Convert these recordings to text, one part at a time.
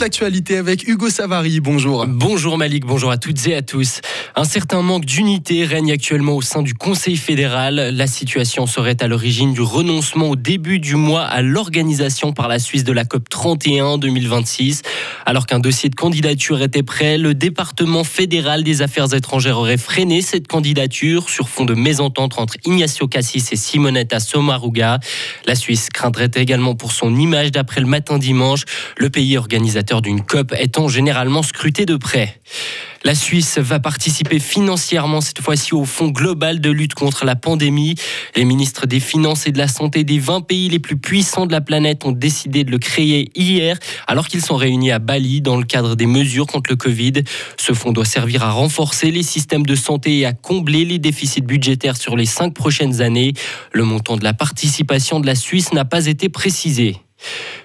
l'actualité avec Hugo Savary. Bonjour. Bonjour Malik, bonjour à toutes et à tous. Un certain manque d'unité règne actuellement au sein du Conseil fédéral. La situation serait à l'origine du renoncement au début du mois à l'organisation par la Suisse de la COP 31 2026. Alors qu'un dossier de candidature était prêt, le département fédéral des affaires étrangères aurait freiné cette candidature sur fond de mésentente entre Ignacio Cassis et Simonetta Sommaruga. La Suisse craindrait également pour son image d'après le matin dimanche, le pays organisateur d'une COP étant généralement scruté de près. La Suisse va participer financièrement cette fois-ci au Fonds global de lutte contre la pandémie. Les ministres des Finances et de la Santé des 20 pays les plus puissants de la planète ont décidé de le créer hier alors qu'ils sont réunis à Bali dans le cadre des mesures contre le Covid. Ce fonds doit servir à renforcer les systèmes de santé et à combler les déficits budgétaires sur les cinq prochaines années. Le montant de la participation de la Suisse n'a pas été précisé.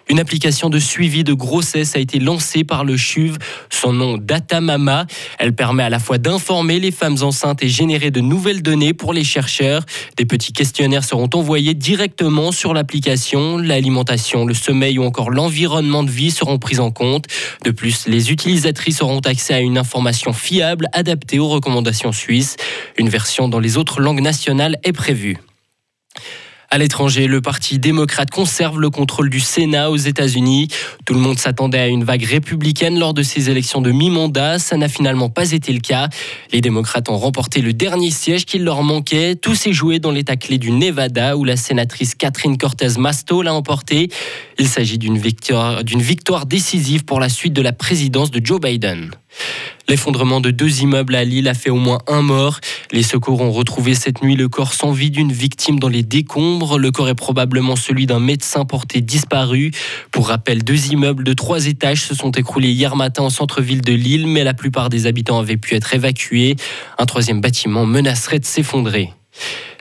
Une application de suivi de grossesse a été lancée par le CHUV, son nom Datamama. Elle permet à la fois d'informer les femmes enceintes et générer de nouvelles données pour les chercheurs. Des petits questionnaires seront envoyés directement sur l'application. L'alimentation, le sommeil ou encore l'environnement de vie seront pris en compte. De plus, les utilisatrices auront accès à une information fiable adaptée aux recommandations suisses. Une version dans les autres langues nationales est prévue. À l'étranger, le Parti démocrate conserve le contrôle du Sénat aux États-Unis. Tout le monde s'attendait à une vague républicaine lors de ces élections de mi-mandat. Ça n'a finalement pas été le cas. Les démocrates ont remporté le dernier siège qu'il leur manquait. Tout s'est joué dans l'état clé du Nevada où la sénatrice Catherine Cortez Masto l'a emporté. Il s'agit d'une victoire, d'une victoire décisive pour la suite de la présidence de Joe Biden. L'effondrement de deux immeubles à Lille a fait au moins un mort. Les secours ont retrouvé cette nuit le corps sans vie d'une victime dans les décombres. Le corps est probablement celui d'un médecin porté disparu. Pour rappel, deux immeubles de trois étages se sont écroulés hier matin au centre-ville de Lille, mais la plupart des habitants avaient pu être évacués. Un troisième bâtiment menacerait de s'effondrer.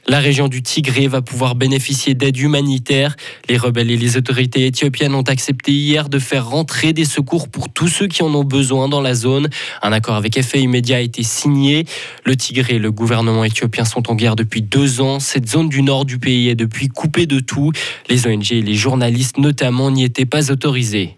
La région du Tigré va pouvoir bénéficier d'aide humanitaire. Les rebelles et les autorités éthiopiennes ont accepté hier de faire rentrer des secours pour tous ceux qui en ont besoin dans la zone. Un accord avec effet immédiat a été signé. Le Tigré et le gouvernement éthiopien sont en guerre depuis deux ans. Cette zone du nord du pays est depuis coupée de tout. Les ONG et les journalistes notamment n'y étaient pas autorisés.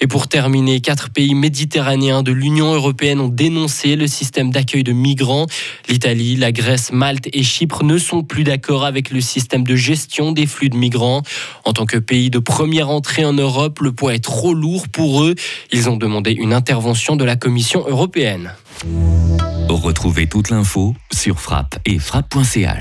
Et pour terminer, quatre pays méditerranéens de l'Union européenne ont dénoncé le système d'accueil de migrants. L'Italie, la Grèce, Malte et Chypre ne sont plus d'accord avec le système de gestion des flux de migrants. En tant que pays de première entrée en Europe, le poids est trop lourd pour eux. Ils ont demandé une intervention de la Commission européenne. Retrouvez toute l'info sur frappe et frappe.ch.